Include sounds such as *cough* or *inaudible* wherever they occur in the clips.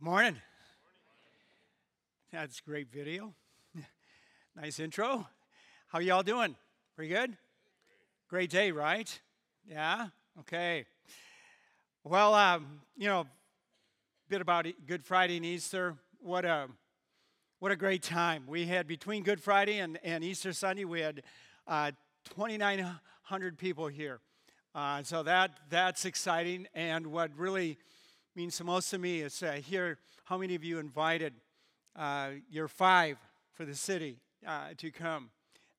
Morning. That's great video. *laughs* nice intro. How y'all doing? Pretty good? Great day, right? Yeah? Okay. Well, um, you know, bit about Good Friday and Easter. What a what a great time. We had between Good Friday and, and Easter Sunday, we had uh, 2,900 people here. Uh, so that that's exciting. And what really means the most to me is to hear how many of you invited uh, your five for the city uh, to come.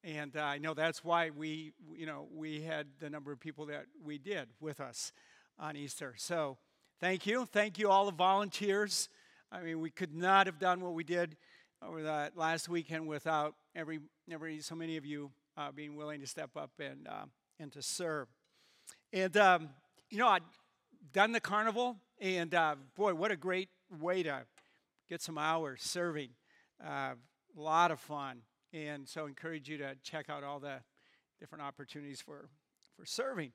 And uh, I know that's why we, you know, we had the number of people that we did with us on Easter. So thank you. Thank you, all the volunteers. I mean, we could not have done what we did over that last weekend without every, every so many of you uh, being willing to step up and, uh, and to serve. And, um, you know, I'd done the carnival and uh, boy, what a great way to get some hours serving. Uh, a lot of fun. And so encourage you to check out all the different opportunities for, for serving.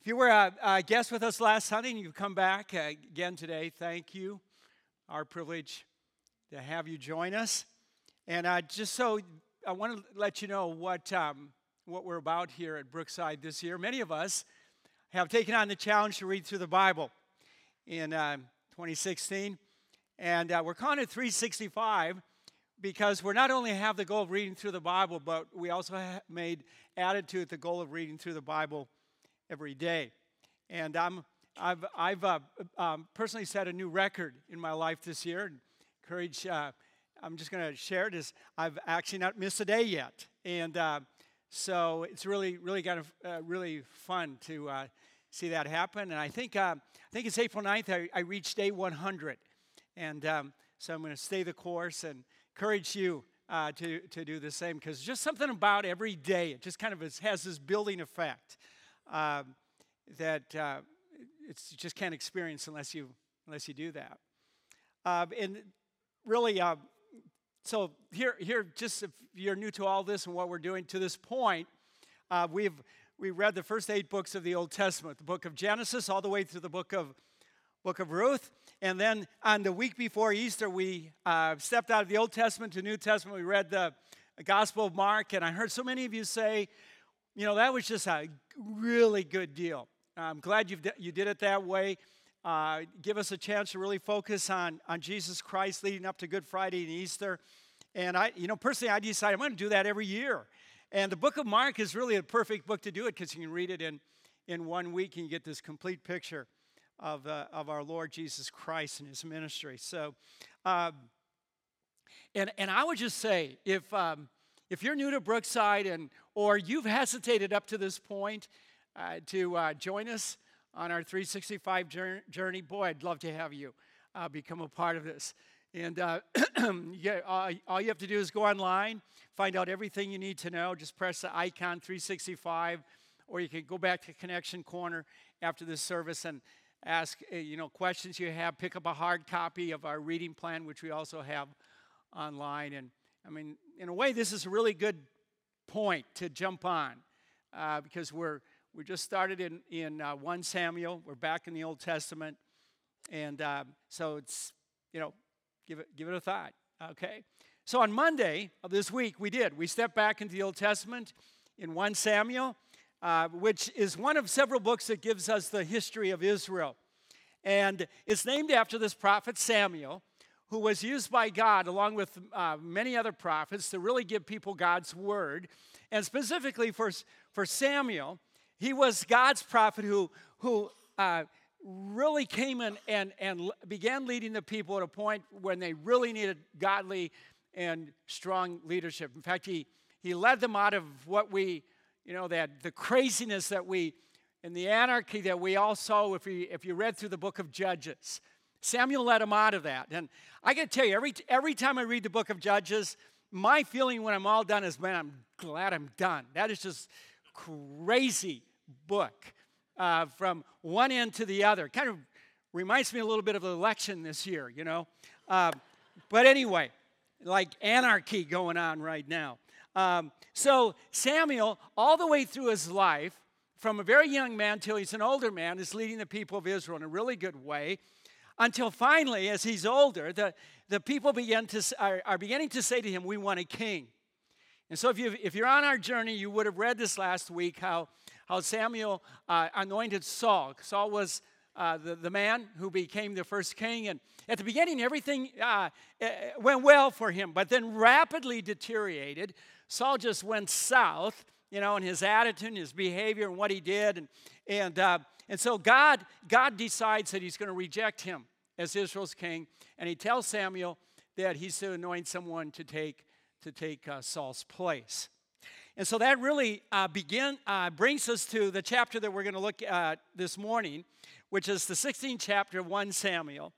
If you were a, a guest with us last Sunday and you've come back uh, again today, thank you. Our privilege to have you join us. And uh, just so I want to let you know what, um, what we're about here at Brookside this year. Many of us have taken on the challenge to read through the Bible in uh, 2016. And uh, we're calling it 365 because we're not only have the goal of reading through the Bible, but we also made added to it the goal of reading through the Bible every day. And I'm, I've, I've uh, um, personally set a new record in my life this year. Encourage, uh, I'm just going to share it. Is I've actually not missed a day yet. And uh, so it's really, really kind of uh, really fun to uh, see that happen. And I think, uh, I think it's April 9th, I, I reached day 100. And um, so I'm going to stay the course and encourage you uh, to, to do the same because just something about every day, it just kind of has this building effect um, that uh, it's you just can't experience unless you, unless you do that. Uh, and really, so here, here, just if you're new to all this and what we're doing to this point, uh, we've we read the first eight books of the Old Testament, the book of Genesis, all the way through the book of book of Ruth. And then on the week before Easter, we uh, stepped out of the Old Testament to New Testament. We read the Gospel of Mark, and I heard so many of you say, you know, that was just a really good deal. I'm glad you you did it that way. Uh, give us a chance to really focus on, on Jesus Christ leading up to Good Friday and Easter. And I, you know, personally, I decided I'm going to do that every year. And the book of Mark is really a perfect book to do it because you can read it in, in one week and you get this complete picture of, uh, of our Lord Jesus Christ and his ministry. So, um, and, and I would just say, if, um, if you're new to Brookside and, or you've hesitated up to this point uh, to uh, join us on our 365 journey, boy, I'd love to have you uh, become a part of this. And uh, *clears throat* yeah, all, all you have to do is go online, find out everything you need to know. Just press the icon 365, or you can go back to Connection Corner after this service and ask uh, you know questions you have. Pick up a hard copy of our reading plan, which we also have online. And I mean, in a way, this is a really good point to jump on uh, because we're we just started in in uh, one Samuel. We're back in the Old Testament, and uh, so it's you know Give it, give it a thought, okay? So on Monday of this week, we did. We stepped back into the Old Testament in 1 Samuel, uh, which is one of several books that gives us the history of Israel. And it's named after this prophet Samuel, who was used by God, along with uh, many other prophets, to really give people God's word. And specifically for, for Samuel, he was God's prophet who, who uh, really came in and, and began leading the people at a point when they really needed godly and strong leadership. In fact, he, he led them out of what we, you know, that the craziness that we, and the anarchy that we all saw if you, if you read through the book of Judges. Samuel led them out of that. And I got to tell you, every, every time I read the book of Judges, my feeling when I'm all done is, man, I'm glad I'm done. That is just crazy book uh, from one end to the other. Kind of reminds me a little bit of the election this year, you know. Uh, but anyway, like anarchy going on right now. Um, so Samuel, all the way through his life, from a very young man till he's an older man, is leading the people of Israel in a really good way. Until finally, as he's older, the, the people begin to, are, are beginning to say to him, We want a king. And so, if, you, if you're on our journey, you would have read this last week how, how Samuel uh, anointed Saul. Saul was uh, the, the man who became the first king. And at the beginning, everything uh, eh, went well for him, but then rapidly deteriorated. Saul just went south, you know, in his attitude, and his behavior, and what he did. And, and, uh, and so God, God decides that he's going to reject him as Israel's king. And he tells Samuel that he's to anoint someone to take, to take uh, Saul's place. And so that really uh, begin, uh, brings us to the chapter that we're going to look at this morning, which is the 16th chapter of 1 Samuel.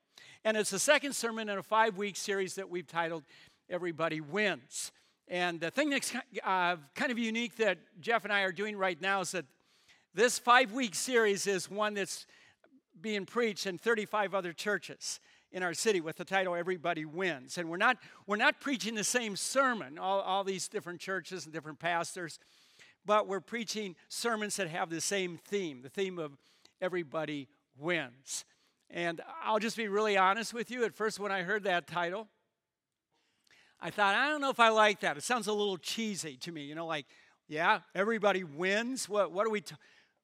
And it's the second sermon in a five week series that we've titled Everybody Wins. And the thing that's uh, kind of unique that Jeff and I are doing right now is that this five week series is one that's being preached in 35 other churches in our city with the title Everybody Wins. And we're not, we're not preaching the same sermon, all, all these different churches and different pastors, but we're preaching sermons that have the same theme the theme of everybody wins. And I'll just be really honest with you. At first, when I heard that title, I thought, I don't know if I like that. It sounds a little cheesy to me, you know, like, yeah, everybody wins. What, what are we t-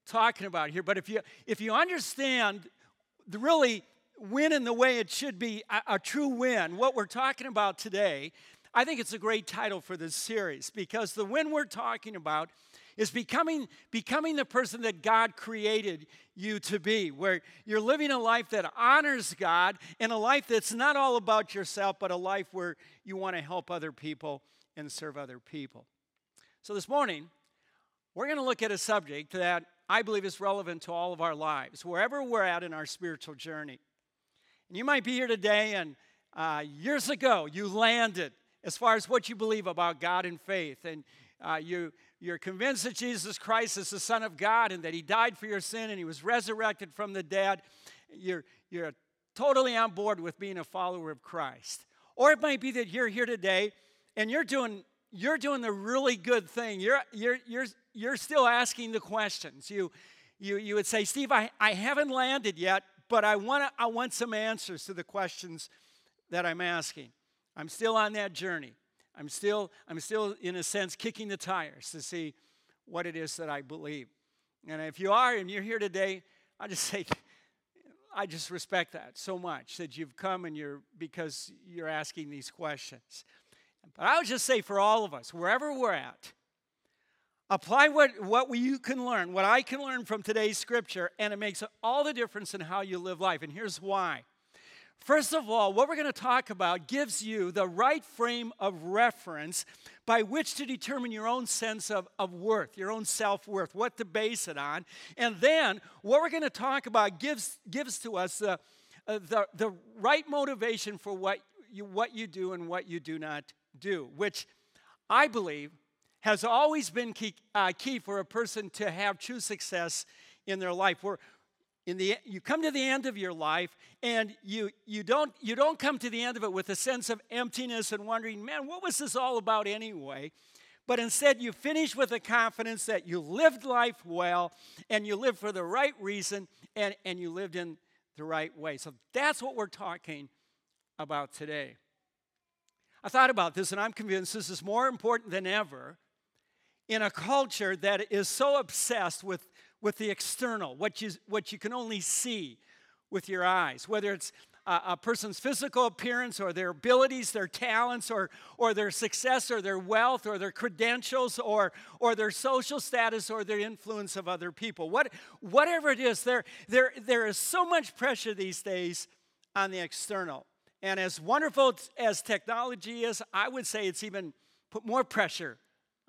talking about here? But if you, if you understand the really win in the way it should be a, a true win, what we're talking about today, I think it's a great title for this series because the win we're talking about is becoming, becoming the person that God created you to be, where you're living a life that honors God and a life that's not all about yourself, but a life where you want to help other people and serve other people. So this morning, we're going to look at a subject that I believe is relevant to all of our lives, wherever we're at in our spiritual journey. And you might be here today, and uh, years ago, you landed as far as what you believe about God and faith, and uh, you you're convinced that Jesus Christ is the Son of God and that He died for your sin and He was resurrected from the dead, you're, you're totally on board with being a follower of Christ. Or it might be that you're here today and you're doing, you're doing the really good thing. You're, you're, you're, you're still asking the questions. You, you, you would say, Steve, I, I haven't landed yet, but I, wanna, I want some answers to the questions that I'm asking. I'm still on that journey. I'm still, I'm still, in a sense, kicking the tires to see what it is that I believe. And if you are and you're here today, I just *laughs* say, I just respect that so much that you've come and you're because you're asking these questions. But I would just say for all of us, wherever we're at, apply what, what we, you can learn, what I can learn from today's scripture, and it makes all the difference in how you live life. And here's why. First of all, what we're going to talk about gives you the right frame of reference by which to determine your own sense of, of worth, your own self worth, what to base it on. And then what we're going to talk about gives, gives to us the, uh, the, the right motivation for what you, what you do and what you do not do, which I believe has always been key, uh, key for a person to have true success in their life. We're, in the you come to the end of your life and you you don't you don't come to the end of it with a sense of emptiness and wondering man what was this all about anyway? But instead you finish with the confidence that you lived life well and you lived for the right reason and, and you lived in the right way. So that's what we're talking about today. I thought about this and i'm convinced this is more important than ever in a culture that is so obsessed with with the external, what you, what you can only see with your eyes, whether it's a, a person's physical appearance or their abilities, their talents, or, or their success, or their wealth, or their credentials, or, or their social status, or their influence of other people. What, whatever it is, there, there, there is so much pressure these days on the external. And as wonderful as technology is, I would say it's even put more pressure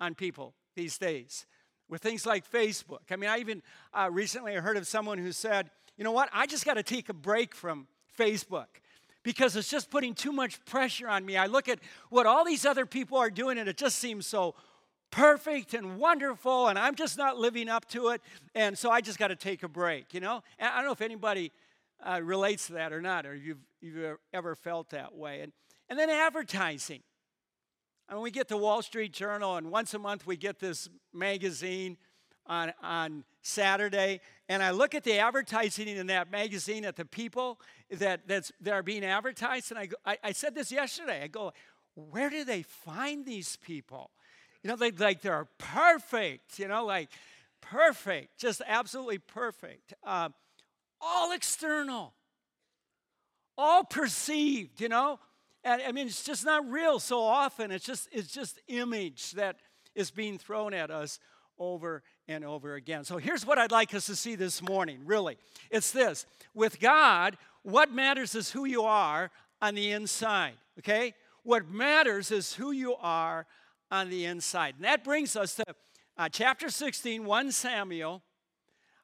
on people these days with things like Facebook. I mean, I even uh, recently heard of someone who said, you know what, I just got to take a break from Facebook because it's just putting too much pressure on me. I look at what all these other people are doing and it just seems so perfect and wonderful and I'm just not living up to it. And so I just got to take a break, you know? And I don't know if anybody uh, relates to that or not, or you've, you've ever felt that way. And, and then advertising. And we get the Wall Street Journal, and once a month we get this magazine on, on Saturday, and I look at the advertising in that magazine at the people that, that's, that are being advertised, and I, go, I, I said this yesterday. I go, where do they find these people? You know, they like they're perfect. You know, like perfect, just absolutely perfect. Uh, all external, all perceived. You know, and I mean, it's just not real so often. It's just it's just image that is being thrown at us over and over again. So here's what I'd like us to see this morning, really. It's this with God, what matters is who you are on the inside, okay? What matters is who you are on the inside. And that brings us to uh, chapter 16, 1 Samuel,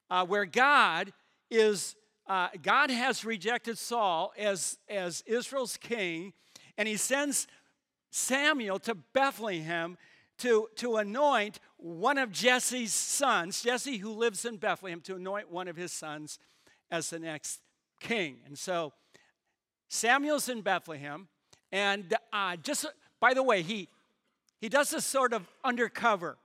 uh, where God is. Uh, God has rejected Saul as, as Israel's king, and he sends Samuel to Bethlehem to, to anoint one of Jesse's sons, Jesse who lives in Bethlehem, to anoint one of his sons as the next king. And so Samuel's in Bethlehem, and uh, just by the way, he, he does this sort of undercover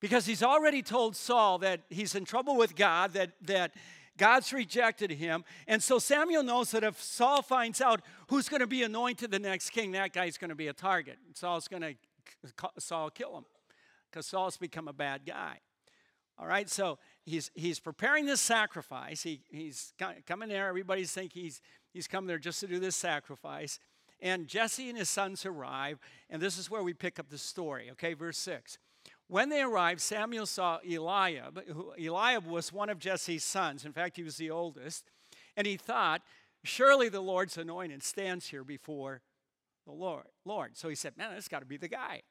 because he's already told Saul that he's in trouble with God, that, that God's rejected him. And so Samuel knows that if Saul finds out who's going to be anointed the next king, that guy's going to be a target. Saul's going to Saul kill him because Saul's become a bad guy. All right, so he's, he's preparing this sacrifice. He, he's coming there. Everybody's thinking he's, he's coming there just to do this sacrifice. And Jesse and his sons arrive, and this is where we pick up the story. Okay, verse 6. When they arrived, Samuel saw Eliab. Eliab was one of Jesse's sons. In fact, he was the oldest. And he thought, surely the Lord's anointed stands here before the Lord. Lord. So he said, man, this got to be the guy.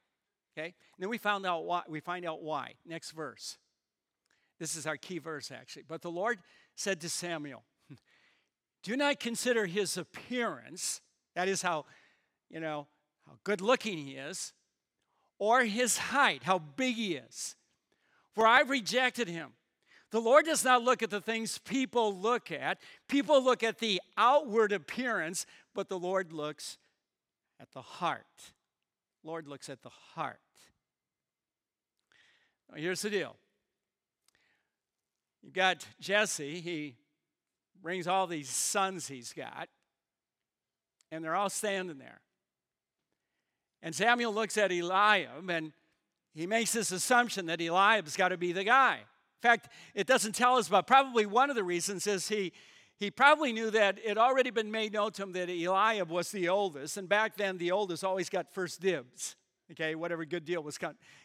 Okay? And then we found out why. We find out why. Next verse. This is our key verse, actually. But the Lord said to Samuel, *laughs* Do not consider his appearance, that is how, you know, how good looking he is, or his height, how big he is. For I've rejected him. The Lord does not look at the things people look at. People look at the outward appearance, but the Lord looks at the heart. Lord looks at the heart. Now, here's the deal. You've got Jesse, he brings all these sons he's got, and they're all standing there. And Samuel looks at Eliab and he makes this assumption that Eliab's got to be the guy. In fact, it doesn't tell us, but probably one of the reasons is he he probably knew that it had already been made known to him that Eliab was the oldest, and back then the oldest always got first dibs. Okay, whatever good deal was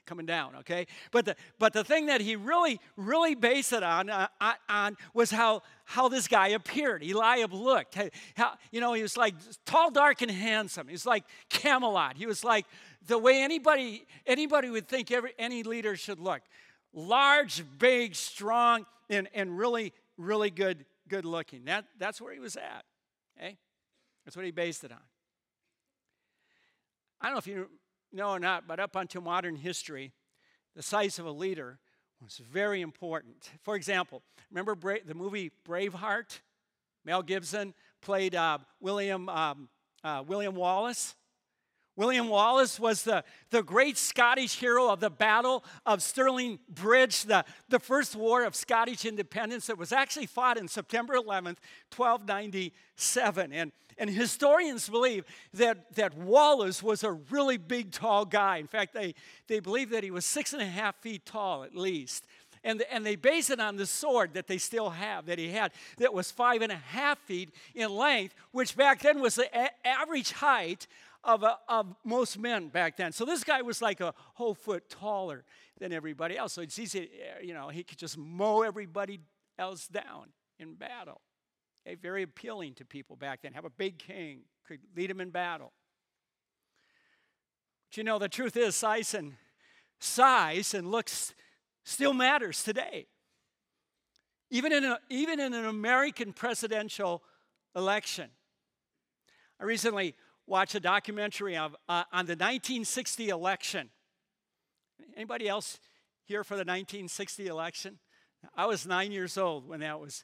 coming down. Okay, but the but the thing that he really really based it on uh, on was how how this guy appeared. Eliab looked. How you know he was like tall, dark, and handsome. He was like Camelot. He was like the way anybody anybody would think every any leader should look. Large, big, strong, and and really really good good looking. That, that's where he was at. Okay? That's what he based it on. I don't know if you or not, but up until modern history, the size of a leader was very important. For example, remember Bra- the movie Braveheart? Mel Gibson played uh, William, um, uh, William Wallace. William Wallace was the, the great Scottish hero of the Battle of Stirling Bridge, the, the first war of Scottish independence that was actually fought in September 11th, 1297. And, and historians believe that, that Wallace was a really big, tall guy. In fact, they, they believe that he was six and a half feet tall at least. And, and they base it on the sword that they still have that he had that was five and a half feet in length, which back then was the a- average height of, a, of most men back then. So this guy was like a whole foot taller than everybody else. So it's easy, uh, you know, he could just mow everybody else down in battle. Okay, very appealing to people back then. Have a big king, could lead them in battle. But you know, the truth is, size and size and looks still matters today. Even in, a, even in an American presidential election. I recently watch a documentary of, uh, on the 1960 election. Anybody else here for the 1960 election? I was nine years old when that was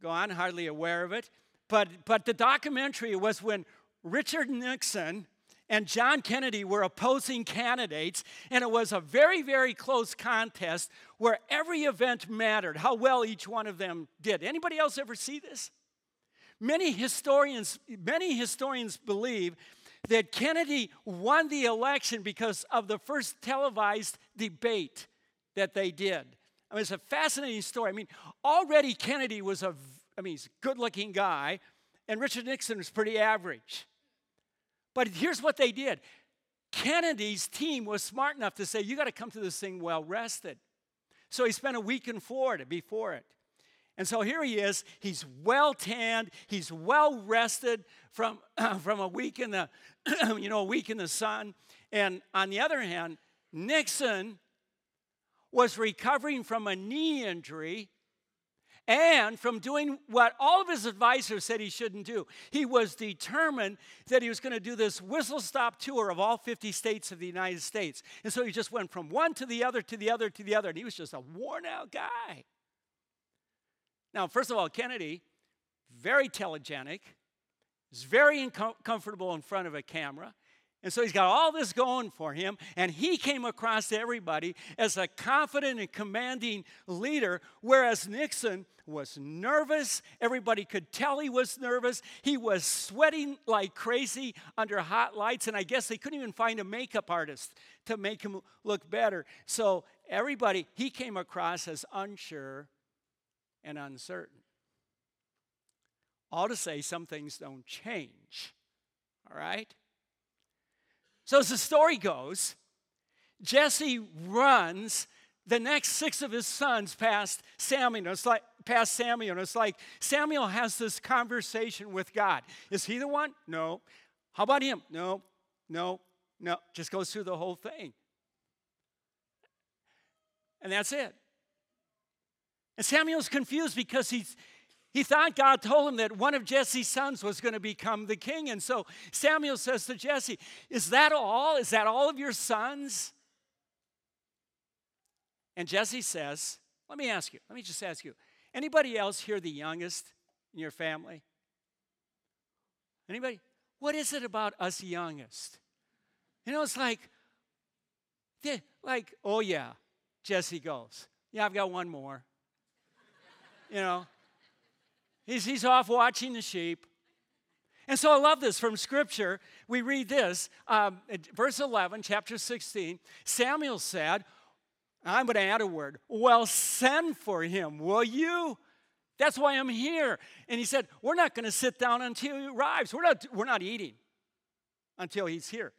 going, hardly aware of it. But, but the documentary was when Richard Nixon and John Kennedy were opposing candidates, and it was a very, very close contest where every event mattered, how well each one of them did. Anybody else ever see this? Many historians, many historians believe that Kennedy won the election because of the first televised debate that they did. I mean, it's a fascinating story. I mean, already Kennedy was a, I mean, he's a good looking guy, and Richard Nixon was pretty average. But here's what they did Kennedy's team was smart enough to say, you got to come to this thing well rested. So he spent a week in Florida before it. And so here he is. He's well tanned. He's well rested from, *clears throat* from a week in the, *clears throat* you know, a week in the sun. And on the other hand, Nixon was recovering from a knee injury and from doing what all of his advisors said he shouldn't do. He was determined that he was going to do this whistle stop tour of all 50 states of the United States. And so he just went from one to the other to the other to the other, and he was just a worn out guy. Now, first of all, Kennedy, very telegenic, is very uncomfortable in front of a camera. And so he's got all this going for him, and he came across to everybody as a confident and commanding leader, whereas Nixon was nervous. Everybody could tell he was nervous. He was sweating like crazy under hot lights, and I guess they couldn't even find a makeup artist to make him look better. So everybody, he came across as unsure and uncertain. All to say, some things don't change, all right? So, as the story goes, Jesse runs the next six of his sons past Samuel. It's like past Samuel. And it's like Samuel has this conversation with God. Is he the one? No. How about him? No, no, no. Just goes through the whole thing. And that's it. And Samuel's confused because he's he thought God told him that one of Jesse's sons was going to become the king. And so Samuel says to Jesse, Is that all? Is that all of your sons? And Jesse says, Let me ask you, let me just ask you, anybody else here the youngest in your family? Anybody? What is it about us youngest? You know, it's like, like, oh yeah, Jesse goes. Yeah, I've got one more. You know, He's, he's off watching the sheep. And so I love this from Scripture. We read this, um, verse 11, chapter 16. Samuel said, I'm going to add a word, well, send for him, will you? That's why I'm here. And he said, We're not going to sit down until he arrives. We're not, we're not eating until he's here.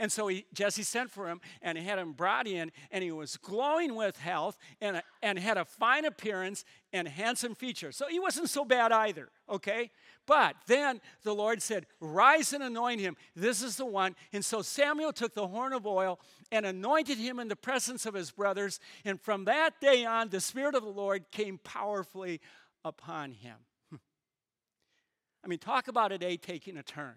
And so he, Jesse sent for him and he had him brought in, and he was glowing with health and, and had a fine appearance and handsome features. So he wasn't so bad either, okay? But then the Lord said, Rise and anoint him. This is the one. And so Samuel took the horn of oil and anointed him in the presence of his brothers. And from that day on, the Spirit of the Lord came powerfully upon him. *laughs* I mean, talk about a day taking a turn.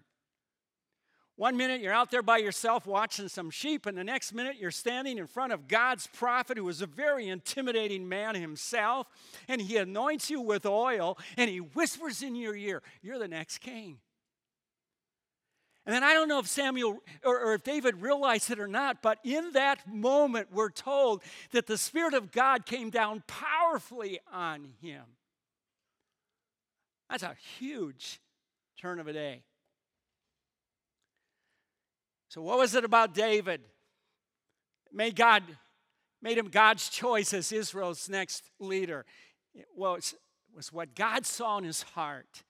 One minute you're out there by yourself watching some sheep, and the next minute you're standing in front of God's prophet, who was a very intimidating man himself, and he anoints you with oil and he whispers in your ear, You're the next king. And then I don't know if Samuel or, or, if David realized it or not, but in that moment, we're told that the Spirit of God came down powerfully on him. That's a huge turn of a day. So, what was it about David? Made God made him God's choice as Israel's next leader. Well, it was what God saw in his heart.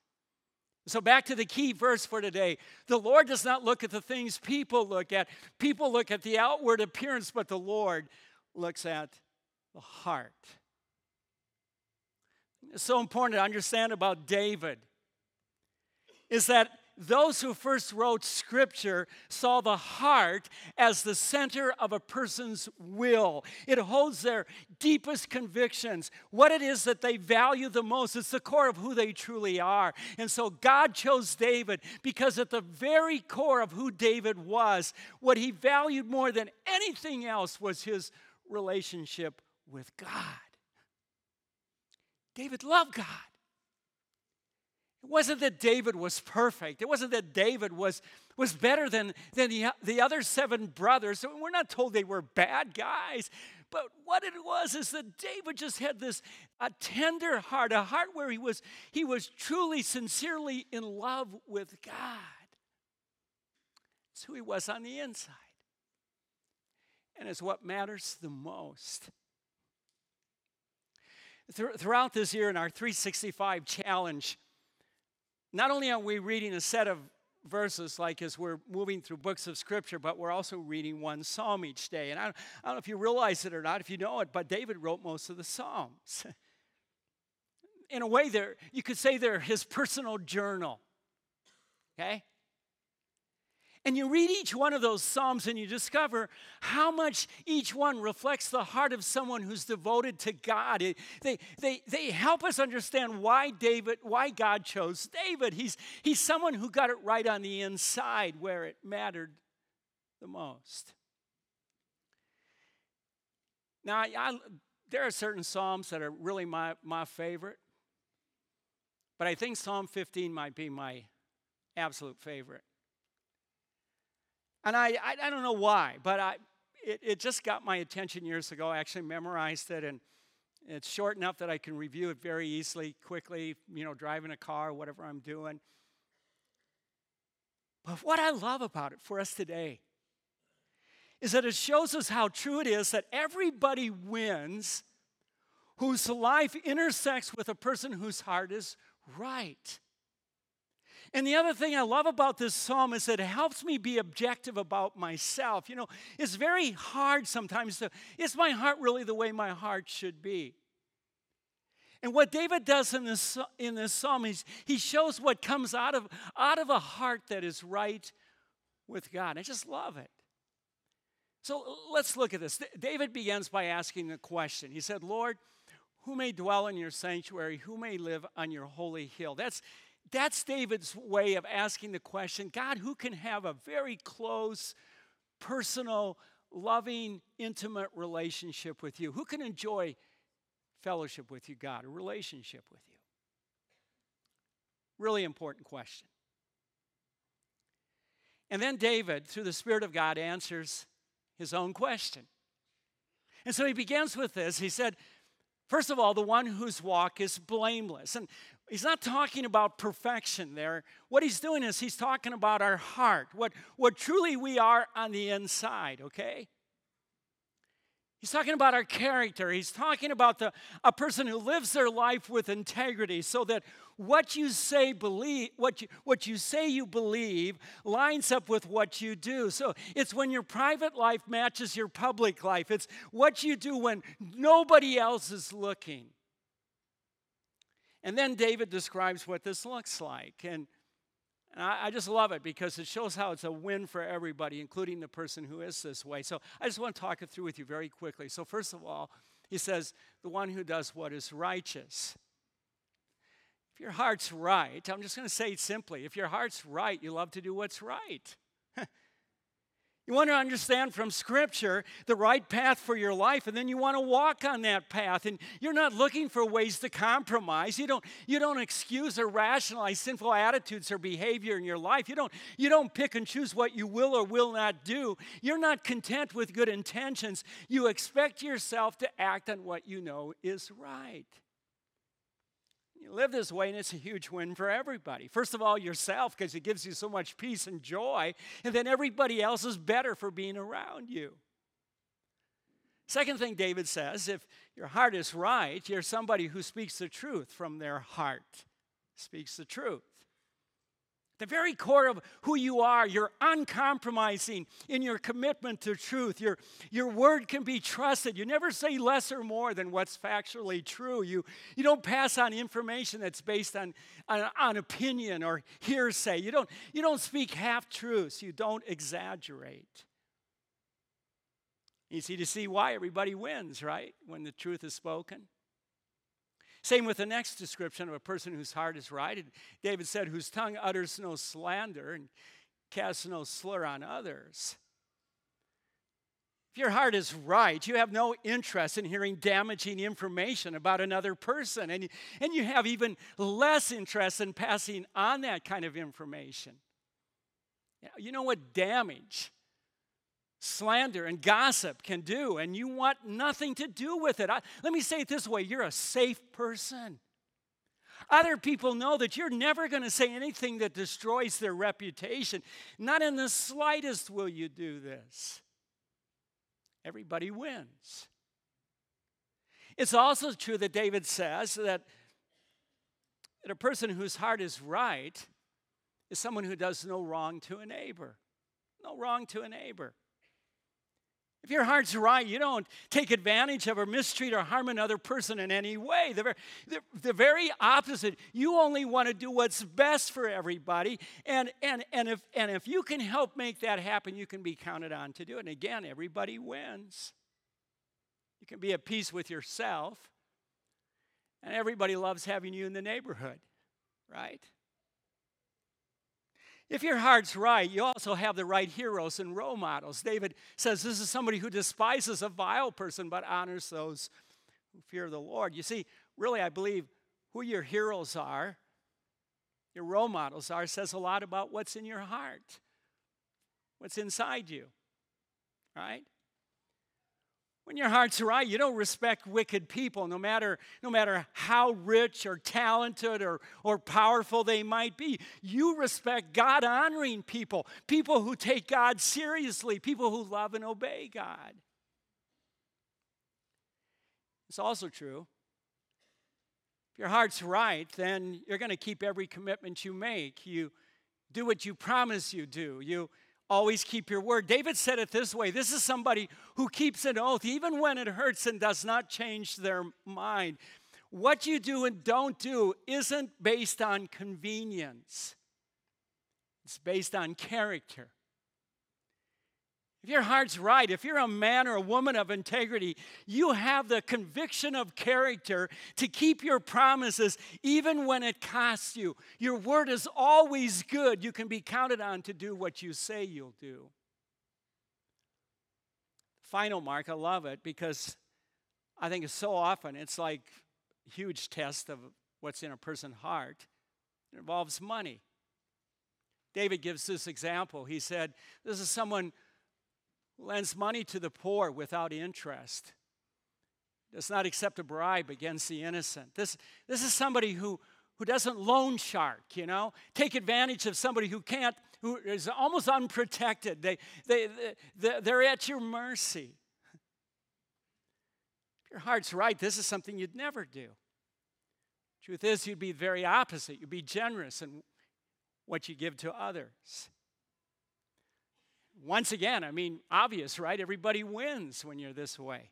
So, back to the key verse for today. The Lord does not look at the things people look at. People look at the outward appearance, but the Lord looks at the heart. It's so important to understand about David is that those who first wrote scripture saw the heart as the center of a person's will. It holds their deepest convictions, what it is that they value the most. It's the core of who they truly are. And so God chose David because at the very core of who David was, what he valued more than anything else was his relationship with God. David loved God. It wasn't that David was perfect. It wasn't that David was, was better than, than the, the other seven brothers. We're not told they were bad guys. But what it was is that David just had this a tender heart, a heart where he was, he was truly, sincerely in love with God. It's who he was on the inside. And it's what matters the most. Throughout this year in our 365 challenge, not only are we reading a set of verses like as we're moving through books of scripture, but we're also reading one psalm each day. And I don't, I don't know if you realize it or not, if you know it, but David wrote most of the psalms. *laughs* In a way, they're, you could say they're his personal journal. Okay? And you read each one of those Psalms and you discover how much each one reflects the heart of someone who's devoted to God. It, they, they, they help us understand why David, why God chose David. He's, he's someone who got it right on the inside where it mattered the most. Now, I, I, there are certain Psalms that are really my, my favorite, but I think Psalm 15 might be my absolute favorite. And I, I, I don't know why, but I, it, it just got my attention years ago. I actually memorized it, and it's short enough that I can review it very easily, quickly, you know, driving a car, whatever I'm doing. But what I love about it for us today is that it shows us how true it is that everybody wins whose life intersects with a person whose heart is right. And the other thing I love about this psalm is that it helps me be objective about myself. You know, it's very hard sometimes to, is my heart really the way my heart should be? And what David does in this, in this psalm is he shows what comes out of, out of a heart that is right with God. I just love it. So let's look at this. David begins by asking a question. He said, Lord, who may dwell in your sanctuary? Who may live on your holy hill? That's that's David's way of asking the question God, who can have a very close, personal, loving, intimate relationship with you? Who can enjoy fellowship with you, God, a relationship with you? Really important question. And then David, through the Spirit of God, answers his own question. And so he begins with this. He said, First of all, the one whose walk is blameless. And he's not talking about perfection there. What he's doing is he's talking about our heart, what, what truly we are on the inside, okay? He's talking about our character. He's talking about the, a person who lives their life with integrity so that what you say believe what you, what you say you believe lines up with what you do. So it's when your private life matches your public life. It's what you do when nobody else is looking. And then David describes what this looks like. And, and I, I, just love it because it shows how it's a win for everybody, including the person who is this way. So I just want to talk it through with you very quickly. So, first of all, he says, the one who does what is righteous. If your heart's right, I'm just going to say it simply if your heart's right, you love to do what's right. You want to understand from Scripture the right path for your life, and then you want to walk on that path. And you're not looking for ways to compromise. You don't, you don't excuse or rationalize sinful attitudes or behavior in your life. You don't, you don't pick and choose what you will or will not do. You're not content with good intentions. You expect yourself to act on what you know is right. You live this way, and it's a huge win for everybody. First of all, yourself, because it gives you so much peace and joy, and then everybody else is better for being around you. Second thing David says if your heart is right, you're somebody who speaks the truth from their heart, speaks the truth the very core of who you are. You're uncompromising in your commitment to truth. Your, your word can be trusted. You never say less or more than what's factually true. You, you don't pass on information that's based on, on, on opinion or hearsay. You don't, you don't speak half truths. You don't exaggerate. Easy to see why everybody wins, right? When the truth is spoken. Same with the next description of a person whose heart is right. David said, whose tongue utters no slander and casts no slur on others. If your heart is right, you have no interest in hearing damaging information about another person, and, and you have even less interest in passing on that kind of information. You know what damage slander and gossip can do, and you want nothing to do with it. I, let me say it this way you're a safe person. Other people know that you're never going to say anything that destroys their reputation. Not in the slightest will you do this. Everybody wins. It's also true that David says that, that a person whose heart is right is someone who does no wrong to a neighbor. No wrong to a neighbor. If your heart's right, you don't take advantage of or mistreat or harm another person in any way. The, the, the very opposite. You only want to do what's best for everybody. And, and, and, if, and if you can help make that happen, you can be counted on to do it. And again, everybody wins. You can be at peace with yourself, and everybody loves having you in the neighborhood, right? If your heart's right, you also have the right heroes and role models. David says this is somebody who despises a vile person but honors those who fear the Lord. You see, really, I believe who your heroes are, your role models are, says a lot about what's in your heart, what's inside you, right? When your heart's right, you don't respect wicked people, no matter, no matter how rich or talented or, or powerful they might be. You respect God honoring people, people who take God seriously, people who love and obey God. It's also true. If your heart's right, then you're going to keep every commitment you make. You do what you promise you do. You always keep your word. David said it this way this is somebody who keeps an oath even when it hurts and does not change their mind. What you do and don't do isn't based on convenience, it's based on character. If your heart's right, if you're a man or a woman of integrity, you have the conviction of character to keep your promises even when it costs you. Your word is always good. You can be counted on to do what you say you'll do. Final mark, I love it because I think it's so often it's like a huge test of what's in a person's heart. It involves money. David gives this example. He said, This is someone lends money to the poor without interest, does not accept a bribe against the innocent. This, this is somebody who, who doesn't loan shark, you know, take advantage of somebody who can't, who is almost unprotected. They, they, they, they're at your mercy. If your heart's right, this is something you'd never do. Truth is, you'd be very opposite. You'd be generous in what you give to others once again, I mean, obvious, right? Everybody wins when you're this way.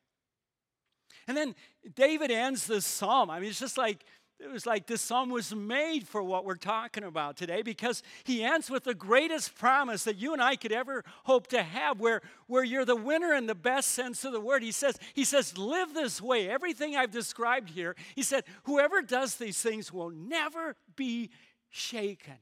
And then David ends this psalm. I mean, it's just like, it was like this psalm was made for what we're talking about today because he ends with the greatest promise that you and I could ever hope to have, where, where you're the winner in the best sense of the word. He says, he says, live this way. Everything I've described here, he said, whoever does these things will never be shaken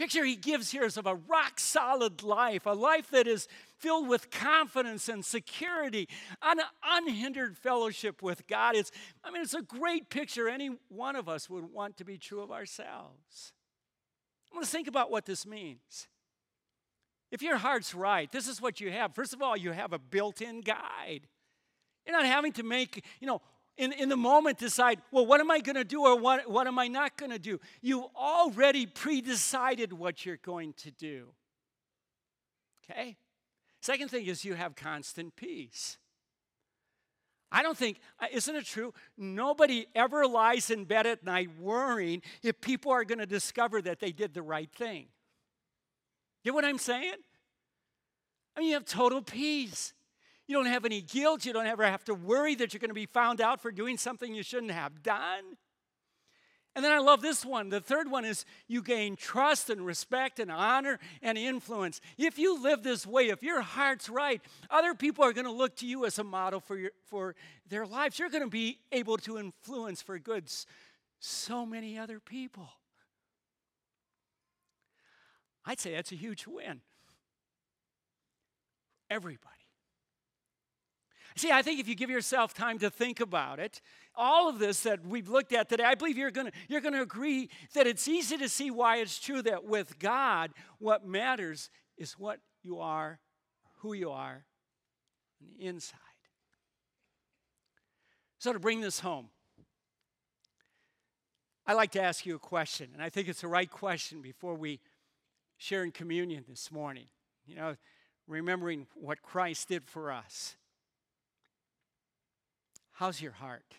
picture he gives here is of a rock solid life, a life that is filled with confidence and security, an unhindered fellowship with God. It's, I mean, it's a great picture any one of us would want to be true of ourselves. To think about what this means. If your heart's right, this is what you have. First of all, you have a built in guide. You're not having to make, you know, in, in the moment decide, well, what am I going to do or what, what am I not going to do? You already pre decided what you're going to do. Okay? Second thing is you have constant peace. I don't think, uh, isn't it true? Nobody ever lies in bed at night worrying if people are going to discover that they did the right thing. Get what I'm saying? I mean, you have total peace. You don't have any guilt. You don't ever have to worry that you're going to be found out for doing something you shouldn't have done. And then I love this one. The third one is you gain trust and respect and honor and influence. If you live this way, if your heart's right, other people are going to look to you as a model for, your, for their lives. You're going to be able to influence for good so many other people. I'd say that's a huge win. everybody. See, I think if you give yourself time to think about it, all of this that we've looked at today, I believe you're going you're going to agree that it's easy to see why it's true that with God, what matters is what you are, who you are on the inside. So, to bring this home, I'd like to ask you a question, and I think it's the right question before we share in communion this morning. You know, remembering what Christ did for us. How's your heart?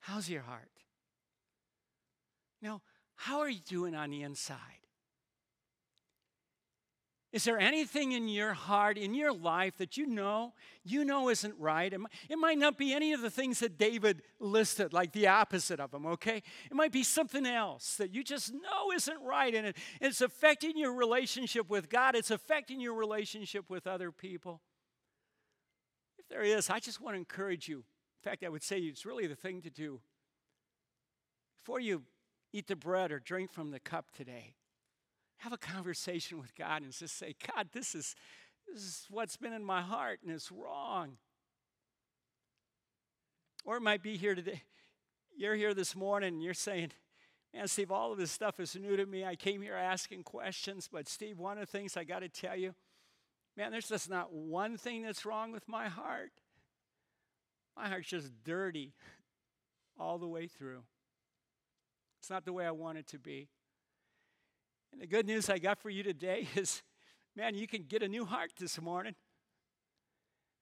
How's your heart? Now, how are you doing on the inside? Is there anything in your heart, in your life that you know, you know isn't right? It might not be any of the things that David listed, like the opposite of them, okay? It might be something else that you just know isn't right, and it's affecting your relationship with God, it's affecting your relationship with other people. If there is, I just want to encourage you. In fact, I would say it's really the thing to do. Before you eat the bread or drink from the cup today, have a conversation with God and just say, God, this is, this is what's been in my heart and it's wrong. Or it might be here today. You're here this morning and you're saying, Man, Steve, all of this stuff is new to me. I came here asking questions, but Steve, one of the things I got to tell you, man, there's just not one thing that's wrong with my heart. My heart's just dirty all the way through. It's not the way I want it to be. And the good news I got for you today *laughs* is man, you can get a new heart this morning.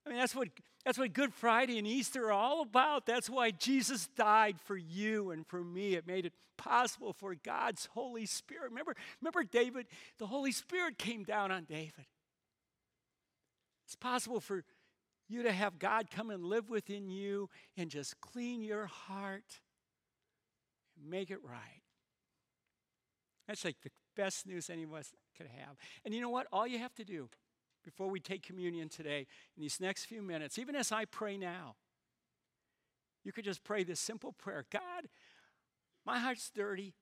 I mean, that's what, that's what Good Friday and Easter are all about. That's why Jesus died for you and for me. It made it possible for God's Holy Spirit. Remember, remember David? The Holy Spirit came down on David. It's possible for you to have God come and live within you and just clean your heart and make it right. That's like the best news any of us could have. And you know what? All you have to do before we take communion today, in these next few minutes, even as I pray now, you could just pray this simple prayer God, my heart's dirty,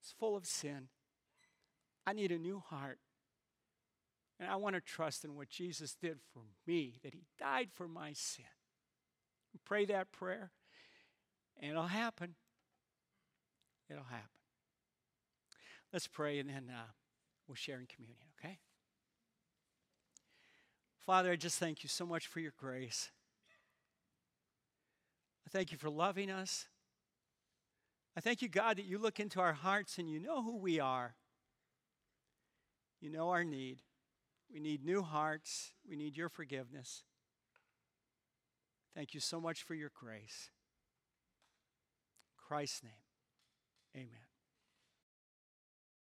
it's full of sin. I need a new heart. And I want to trust in what Jesus did for me, that He died for my sin. Pray that prayer, and it'll happen. It'll happen. Let's pray and then uh, we'll share in communion, okay? Father, I just thank you so much for your grace. I thank you for loving us. I thank you, God, that you look into our hearts and you know who we are. You know our need. We need new hearts. We need your forgiveness. Thank you so much for your grace. In Christ's name, amen.